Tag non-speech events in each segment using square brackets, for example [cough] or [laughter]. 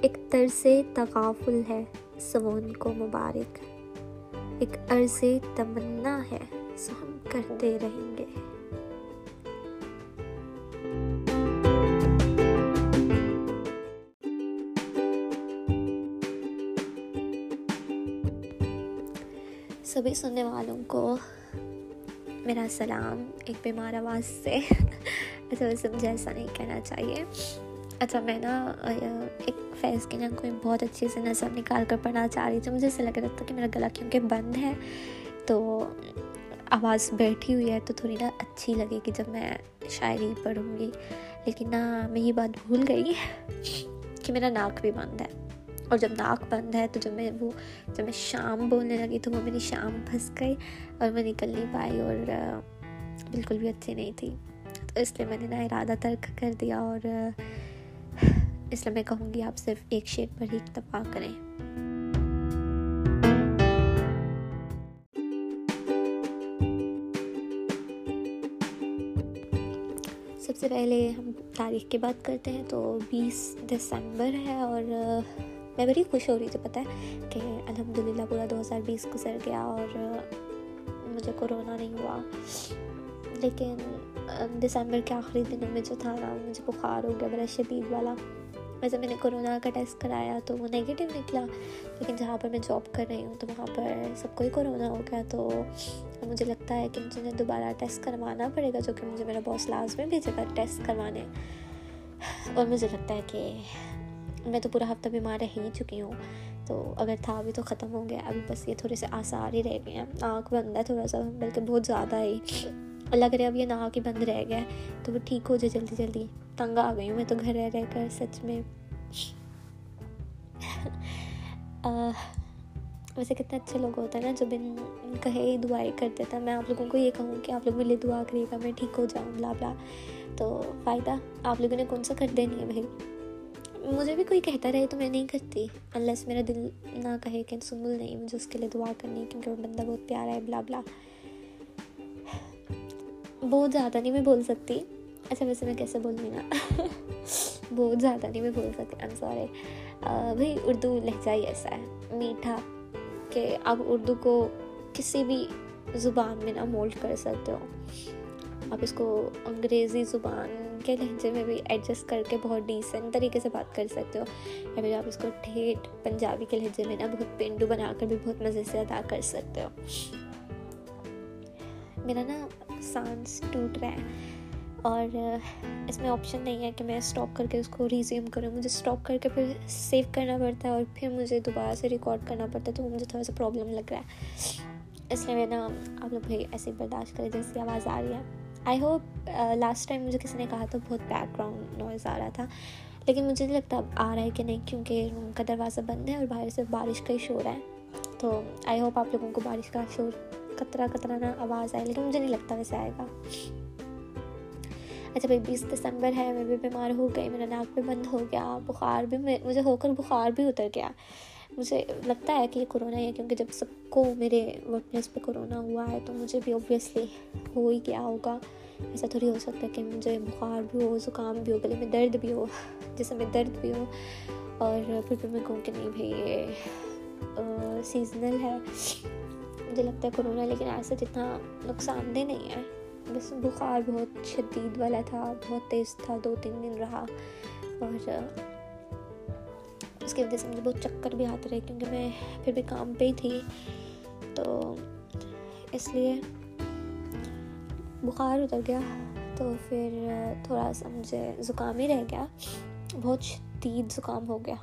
ایک طرز تغافل ہے سون کو مبارک۔ ایک عرض تمنا ہے، سو ہم کرتے رہیں گے۔ سبھی سننے والوں کو میرا سلام۔ ایک بیمار آواز سے۔ اچھا ویسے مجھے ایسا نہیں کہنا چاہیے۔ اچھا میں نا ایک فیض کے نا کوئی بہت اچھی سے نظر نکال کر پڑھنا چاہ رہی تھی۔ مجھے ایسا لگ رہا تھا کہ میرا گلا کیونکہ بند ہے، تو آواز بیٹھی ہوئی ہے تو تھوڑی نا اچھی لگے گی جب میں شاعری پڑھوں گی۔ لیکن نا، میں یہ بات بھول گئی کہ میرا ناک بھی بند ہے۔ اور جب ناک بند ہے تو جب میں وہ، جب میں شام بولنے لگی تو وہ میری شام پھنس گئی اور میں نکل نہیں پائی اور بالکل بھی اچھی نہیں تھی۔ تو اس لیے میں نے نا ارادہ ترک کر دیا اور اس لیے میں کہوں گی آپ صرف ایک شیپ پر ہی اتفاق کریں۔ سب سے پہلے ہم تاریخ کی بات کرتے ہیں تو بیس دسمبر ہے اور میں بڑی خوش ہو رہی تھی، پتہ ہے، کہ الحمد للہ پورا دو ہزار بیس گزر گیا اور مجھے کورونا نہیں ہوا۔ لیکن دسمبر کے آخری دنوں میں جو تھا نا مجھے بخار ہو گیا، بڑا شدید والا۔ ویسے میں نے کورونا کا ٹیسٹ کرایا تو وہ نگیٹیو نکلا، لیکن جہاں پر میں جاب کر رہی ہوں تو وہاں پر سب کو ہی کورونا ہو گیا۔ تو مجھے لگتا ہے کہ مجھے دوبارہ ٹیسٹ کروانا پڑے گا، جو کہ مجھے میرا باس لازمی بھیجے گا ٹیسٹ کروانے۔ اور مجھے لگتا ہے کہ میں تو پورا ہفتہ بیمار رہ ہی چکی ہوں۔ تو اگر تھا ابھی تو ختم ہو گیا ابھی بس یہ تھوڑے سے آثار ہی رہ گئے ہیں۔ آنکھ بند ہے تھوڑا سا، بلکہ بہت زیادہ ہی۔ اللہ کرے اب یہ ناک ہی بند رہ گیا ہے۔ تو وہ ٹھیک ہو جائے جلدی جلدی۔ تنگ آ گئی ہوں میں تو گھر رہ رہ کر سچ میں۔ ویسے کتنے اچھے لوگ ہوتے ہیں نا جو بن کہے ہی دعائیں کرتے تھے۔ میں آپ لوگوں کو یہ کہوں کہ آپ لوگ میرے لیے دعا کریے گا میں ٹھیک ہو جاؤں، بلا بلا۔ تو فائدہ، آپ لوگوں نے کون سا کر دینی ہے بھائی؟ مجھے بھی کوئی کہتا رہے تو میں نہیں کرتی۔ انلیس میرا دل نہ کہے کہ سنگل نہیں، مجھے اس کے لیے دعا کرنی کیونکہ وہ بندہ بہت پیارا ہے، بلا بلا۔ بہت زیادہ نہیں میں بول سکتی۔ اچھا ویسے میں کیسے بول گی نا؟ [laughs] بہت زیادہ نہیں میں بول سکتی۔ ایم سوری بھائی، اردو لہجہ ہی ایسا ہے۔ میٹھا، کہ آپ اردو کو کسی بھی زبان میں نہ مولڈ کر سکتے ہو۔ آپ اس کو انگریزی زبان کے لہجے میں بھی ایڈجسٹ کر کے بہت ڈیسنٹ طریقے سے بات کر سکتے ہو۔ یا پھر آپ اس کو ٹھیٹ پنجابی کے لہجے میں نا بہت پینڈو بنا کر بھی بہت مزے سے ادا کر سکتے ہو۔ میرا نا سانس ٹوٹ رہا ہے۔ اور اس میں آپشن نہیں ہے کہ میں اسٹاپ کر کے اس کو ریزیوم کروں۔ مجھے اسٹاپ کر کے پھر سیو کرنا پڑتا ہے اور پھر مجھے دوبارہ سے ریکارڈ کرنا پڑتا ہے تو مجھے تھوڑا سا پرابلم لگ رہا ہے۔ اس لیے میں نا آپ لوگ بھائی ایسے برداشت کریں جیسی آواز آ رہی ہے۔ آئی ہوپ لاسٹ ٹائم مجھے کسی نے کہا تو بہت بیک گراؤنڈ نوائز آ رہا تھا۔ لیکن مجھے نہیں لگتا اب آ رہا ہے کہ نہیں، کیونکہ روم کا دروازہ بند ہے اور باہر سے بارش کا ہی شور ہے۔ تو آئی ہوپ آپ لوگوں کو بارش کا شور کترا کترا نا آواز آئے، لیکن مجھے نہیں لگتا ویسے آئے گا۔ اچھا بھائی بیس دسمبر ہے، میں بھی بیمار ہو گئی، میرا ناک بھی بند ہو گیا، بخار بھی مجھے ہو کر بخار بھی اتر گیا۔ مجھے لگتا ہے کہ یہ کرونا ہے، کیونکہ جب سب کو میرے ورک پلیس پہ کرونا ہوا ہے، تو مجھے بھی اوبویسلی ہو ہی کیا ہوگا۔ ایسا تھوڑی ہو سکتا ہے کہ مجھے بخار بھی ہو، زکام بھی ہو، گلے میں درد بھی ہو، جسم میں درد بھی ہو، اور پھر بھی میں کہوں کہ نہیں بھائی، یہ سیزنل ہے۔ مجھے لگتا ہے کرونا، لیکن ایسا جتنا نقصان دہ نہیں ہے۔ بس بخار بہت شدید والا تھا، بہت تیز تھا، دو تین دن رہا۔ اور اس کی وجہ سے مجھے بہت چکر بھی آتے رہے کیونکہ میں پھر بھی کام پہ ہی تھی۔ تو اس لیے بخار اتر گیا۔ تو پھر تھوڑا سا مجھے زکام ہی رہ گیا۔ بہت شدید زکام ہو گیا۔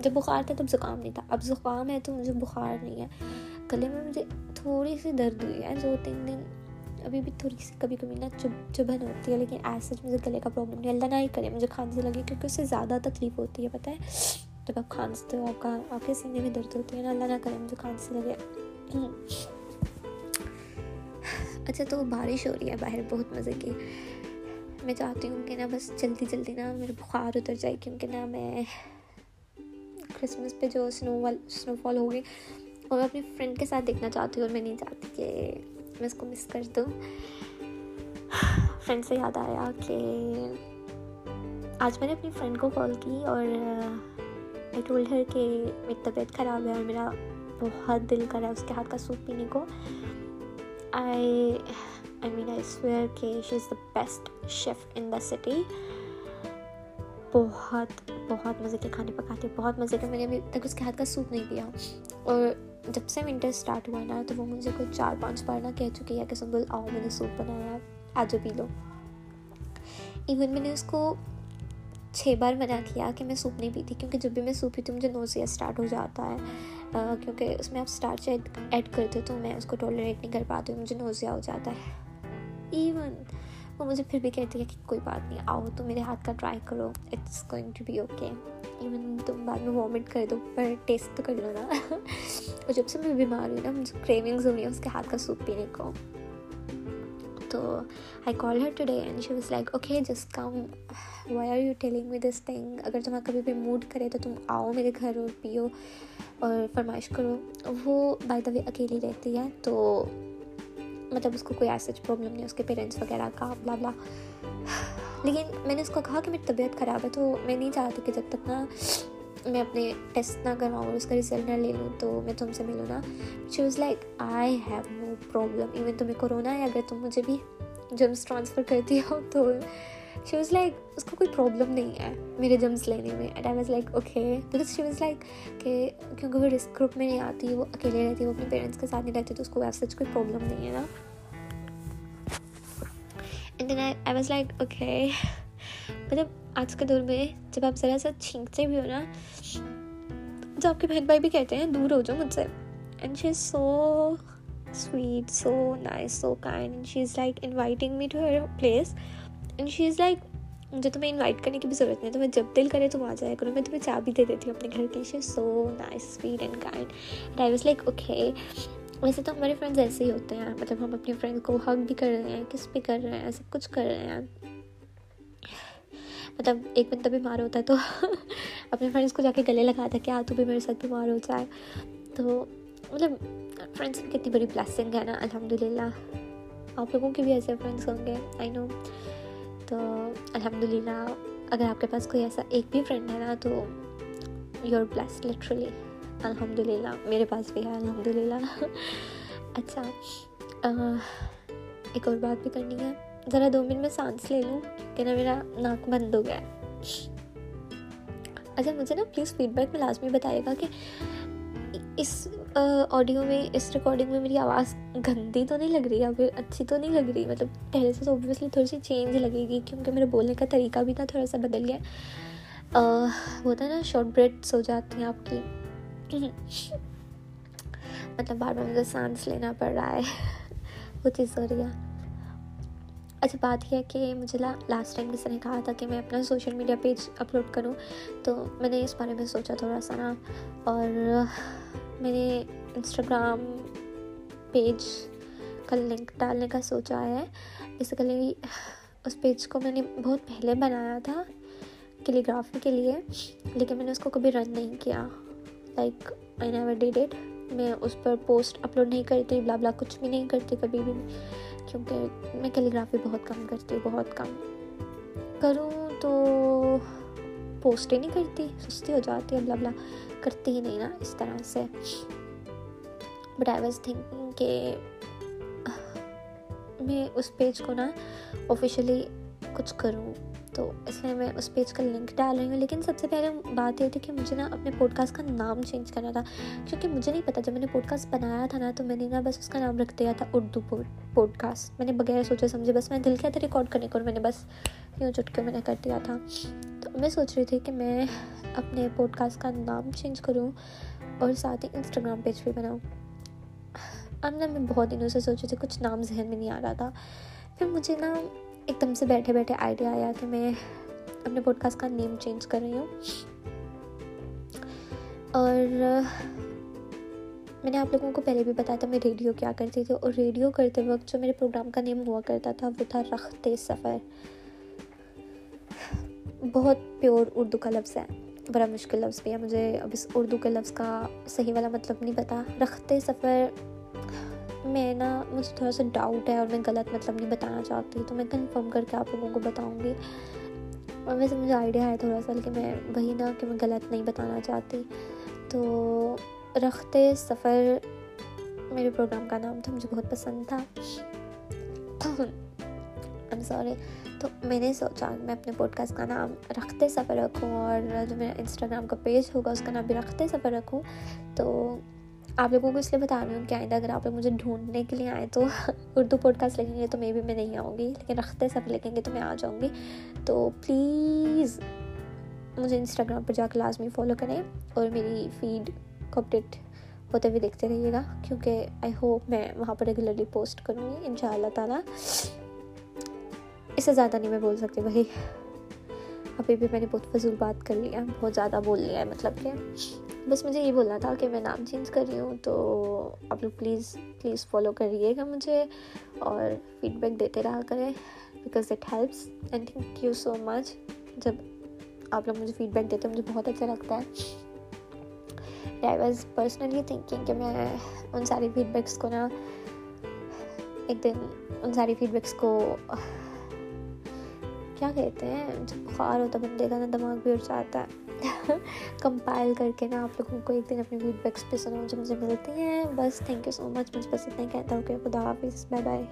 جب بخار تھا تب زکام نہیں تھا۔ اب زکام ہے تو مجھے بخار نہیں ہے۔ گلے میں مجھے تھوڑی سی درد ہوئی ہے، دو تین دن ابھی بھی تھوڑی سی کبھی کبھی نا چب، چبھن ہوتی ہے، لیکن ایسا مجھے گلے کا پرابلم نہیں، اللہ نہ ہی کرے، مجھے کھانسی لگی کیونکہ اس سے زیادہ تکلیف ہوتی ہے، پتہ ہے؟ جب آپ کھانستے ہو، آپ کا آپ کے سینے میں درد ہوتی ہے نا، اللہ نہ کرے، مجھے کھانسی لگے۔ اچھا تو بارش ہو رہی ہے باہر، بہت مزے کی۔ میں چاہتی ہوں کہ نا بس جلدی جلدی نا میرے بخار اتر جائے، کیونکہ نا میں کرسمس پہ جو اسنو وال اسنو فال ہوگی وہ میں اپنی فرینڈ کے ساتھ دیکھنا چاہتی ہوں اور میں نہیں چاہتی کہ میں اس کو مس کر دوں۔ فرینڈ سے یاد آیا کہ آج میں نے اپنی فرینڈ کو کال کی اور آئی ٹولڈ ہر کہ میری طبیعت خراب ہے اور میرا بہت دل کرا ہے اس کے ہاتھ کا سوپ پینے کو۔ آئی آئی مین آئی سویئر کہ she is the best chef in the city بہت بہت مزے کے کھانے پکاتے، بہت مزے کے میں نے ابھی تک اس کے ہاتھ کا سوپ نہیں پیا۔ اور جب سے ونٹر اسٹارٹ ہوا نا، تو وہ مجھے کوئی چار پانچ بار نا کہہ چکی ہے کہ سنبل آؤ میں نے سوپ بنایا آ جاؤ پی لو۔ ایون میں نے اس کو چھ بار منع کیا کہ میں سوپ نہیں پیتی، کیونکہ جب بھی میں سوپ پیتی ہوں، مجھے نوزیا اسٹارٹ ہو جاتا ہے۔ کیونکہ اس میں آپ اسٹارچ ایڈ کرتے تو میں اس کو ٹالریٹ نہیں کر پاتی ہوں، مجھے نوزیا ہو جاتا ہے۔ ایون وہ مجھے پھر بھی کہتی ہے کہ کوئی بات نہیں آؤ تو میرے ہاتھ کا ٹرائی کرو it's going to be okay even تم بعد میں وامٹ کر دو پر ٹیسٹ تو کر لو نا اور جب سے میں بیمار ہوئی نا مجھے کریونگز ہو رہی ہیں اس کے ہاتھ کا سوپ پینے کو تو I call her today and she was like okay just come why are you telling me this thing اگر تمہیں کبھی بھی موڈ کرے تو تم آؤ میرے گھر اور پیو اور فرمائش کرو وہ بائی دا وے اکیلی رہتی ہے تو مطلب اس کو کوئی ایسا پرابلم نہیں اس کے پیرنٹس وغیرہ کا بلا بلا لیکن میں نے اس کو کہا کہ میری طبیعت خراب ہے تو میں نہیں چاہتی کہ جب تک نا میں اپنے ٹیسٹ نہ کرواؤں اور اس کا رزلٹ نہ لے لوں تو میں تم سے ملوں نا she was like I have no problem even تمہیں کرونا ہے اگر تم مجھے بھی جمس ٹرانسفر کرتی ہو تو شی واز لائک اس کو کوئی پرابلم نہیں ہے میرے جمس لینے میں and I was like okay because she was like کہ کیونکہ وہ رسک گروپ میں نہیں آتی وہ اکیلے رہتی وہ اپنے پیرنٹس کے ساتھ نہیں رہتی تو اس کو ویسے کوئی پرابلم نہیں ہے نا and then I was like okay مطلب آج کے دور میں جب آپ ذرا سا چھینکتے بھی ہو نا جو آپ کے بہن بھائی بھی کہتے ہیں دور ہو جاؤ مجھ سے and she is so sweet so nice so kind and she is like inviting me to her place and she is like مجھے تمہیں انوائٹ کرنے کی بھی ضرورت نہیں تمہیں جب دل کرے تم آ جائے کرو، میں تمہیں چائے بھی دے دیتی ہوں اپنے گھر کی۔ She so nice sweet and kind and I was like okay ویسے تو ہمارے فرینڈز ایسے ہی ہوتے ہیں مطلب ہم اپنے فرینڈ کو حق بھی کر رہے ہیں کس بھی کر رہے ہیں، سب کچھ کر رہے ہیں۔ مطلب ایک بندہ بیمار ہوتا ہے تو [laughs] اپنے فرینڈس کو جا کے گلے لگاتا ہے کہ آ، تو بھی میرے ساتھ بیمار ہو جائے۔ تو مطلب فرینڈس کی کتنی بڑی بلیسنگ ہے نا الحمد للہ آپ لوگوں کے بھی ایسے فرینڈس ہوں گے آئی نو تو الحمد للہ اگر آپ کے پاس کوئی ایسا ایک بھی فرینڈ ہے نا تو یور بلیس لٹرلی الحمد للہ، میرے پاس بھی ہے، الحمد للہ۔ اچھا ایک اور بات بھی کرنی ہے۔ ذرا دو منٹ میں سانس لے لوں کہ نا میرا ناک بند ہو گیا اچھا مجھے نا پلیز فیڈ بیک میں لازمی بتائے گا کہ اس آڈیو میں، اس ریکارڈنگ میں میری آواز گندی تو نہیں لگ رہی یا پھر اچھی تو نہیں لگ رہی؟ مطلب پہلے سے تو اوبویسلی تھوڑی سی چینج لگے گی کیونکہ میرے بولنے کا طریقہ بھی نا تھوڑا سا بدل گیا ہوتا ہے نا شارٹ بریڈس ہو جاتی ہیں آپ کی۔ مطلب بار بار مجھے سانس لینا پڑ رہا ہے۔ وہ چیز ہو رہی ہے۔ اچھا بات یہ ہے کہ مجھے لاسٹ ٹائم کسی نے کہا تھا کہ میں اپنا سوشل میڈیا پیج اپلوڈ کروں، تو میں نے اس بارے میں سوچا تھوڑا سا نا۔ اور میں نے انسٹاگرام پیج کا لنک ڈالنے کا سوچا ہے۔ بیسیکلی اس پیج کو میں نے بہت پہلے بنایا تھا کلیگرافی کے لیے، لیکن میں نے اس کو کبھی رن نہیں کیا۔ Like I never did it میں اس پر پوسٹ اپلوڈ نہیں کرتی بلا بلا کچھ بھی نہیں کرتی کبھی بھی، کیونکہ میں کیلیگرافی بہت کم کرتی ہوں بہت کم۔ کروں تو پوسٹ ہی نہیں کرتی سستی ہو جاتی ہے بلا بلا کرتی ہی نہیں نا اس طرح سے بٹ آئی واز تھنکنگ کہ میں اس پیج کو نا آفیشلی کچھ کروں تو اس لیے میں اس پیج کا لنک ڈال رہی ہوں لیکن سب سے پہلے بات یہ تھی کہ مجھے نا اپنے پوڈ کاسٹ کا نام چینج کرنا تھا کیونکہ مجھے نہیں پتا جب میں نے پوڈ کاسٹ بنایا تھا نا تو میں نے نا بس اس کا نام رکھ دیا تھا اردو پوڈ کاسٹ میں نے بغیر سوچے سمجھے بس میں دل کیا تھا ریکارڈ کرنے کو اور میں نے بس یوں چٹ کے میں نے کر دیا تھا میں سوچ رہی تھی کہ میں اپنے پوڈ کاسٹ کا نام چینج کروں اور ساتھ ہی انسٹاگرام پیج بھی بناؤں۔ اب نا میں بہت دنوں سے سوچی تھی کچھ نام ذہن میں نہیں آ رہا تھا۔ پھر مجھے نا ایک دم سے بیٹھے بیٹھے آئیڈیا آیا کہ میں اپنے پوڈ کاسٹ کا نیم چینج کر رہی ہوں۔ اور میں نے آپ لوگوں کو پہلے بھی بتایا تھا میں ریڈیو کیا کرتی تھی اور ریڈیو کرتے وقت جو میرے پروگرام کا نیم ہوا کرتا تھا وہ تھا رخت سفر۔ بہت پیور اردو کا لفظ ہے، بڑا مشکل لفظ بھی ہے، مجھے اب اس اردو کے لفظ کا صحیح والا مطلب نہیں پتا۔ رخت سفر میں نا مجھے تھوڑا سا ڈاؤٹ ہے اور میں غلط مطلب نہیں بتانا چاہتی، تو میں کنفرم کر کے آپ لوگوں کو بتاؤں گی۔ اور ویسے مجھے آئیڈیا ہے تھوڑا سا کہ میں وہی نہ کہ میں غلط نہیں بتانا چاہتی۔ تو رختے سفر میرے پروگرام کا نام تھا، مجھے بہت پسند تھا۔ [coughs] سوری تو میں نے سوچا میں اپنے پوڈ کاسٹ کا نام رکھتے سفر رکھوں اور جو میرا انسٹاگرام کا پیج ہوگا اس کا نام بھی رکھتے سفر رکھوں۔ تو آپ لوگوں کو اس لیے بتا رہی ہوں کہ آئندہ اگر آپ لوگ مجھے ڈھونڈنے کے لیے آئیں تو اردو پوڈ کاسٹ لکھیں گے تو میں بھی میں نہیں آؤں گی، لیکن رکھتے سفر لکھیں گے تو میں آ جاؤں گی۔ تو پلیز مجھے انسٹاگرام پر جا کے لازمی فالو کریں اور میری فیڈ کو اپڈیٹ ہوتے ہوئے دیکھتے رہیے گا، کیونکہ آئی ہوپ میں وہاں پر ریگولرلی پوسٹ کروں گی ان شاء اللہ تعالیٰ۔ اس سے زیادہ نہیں میں بول سکتی بھائی ابھی بھی میں نے بہت فضول بات کر لیا بہت زیادہ بول لیا ہے مطلب کہ بس مجھے یہ بولنا تھا کہ میں نام چینج کر رہی ہوں، تو آپ لوگ پلیز پلیز فالو کریے گا مجھے اور فیڈ بیک دیتے رہا کریں because it helps and thank you so much جب آپ لوگ مجھے فیڈ بیک دیتے مجھے بہت اچھا لگتا ہے۔ آئی واز پرسنلی تھنکنگ کہ میں ان ساری فیڈ بیکس کو نا، ایک دن ان ساری فیڈ بیکس کو کیا کہتے ہیں؟ جب بخار ہوتا بندے کا نا دماغ بھی اڑ جاتا ہے۔ [laughs] کمپائل کر کے نا، آپ لوگوں کو ایک دن اپنی فیڈ بیکس پہ سنو جو مجھے ملتی ہیں۔ بس تھینک یو سو مچ مجھے بس اتنا ہی کہتا ہوں کہ خدا حافظ بائے بائے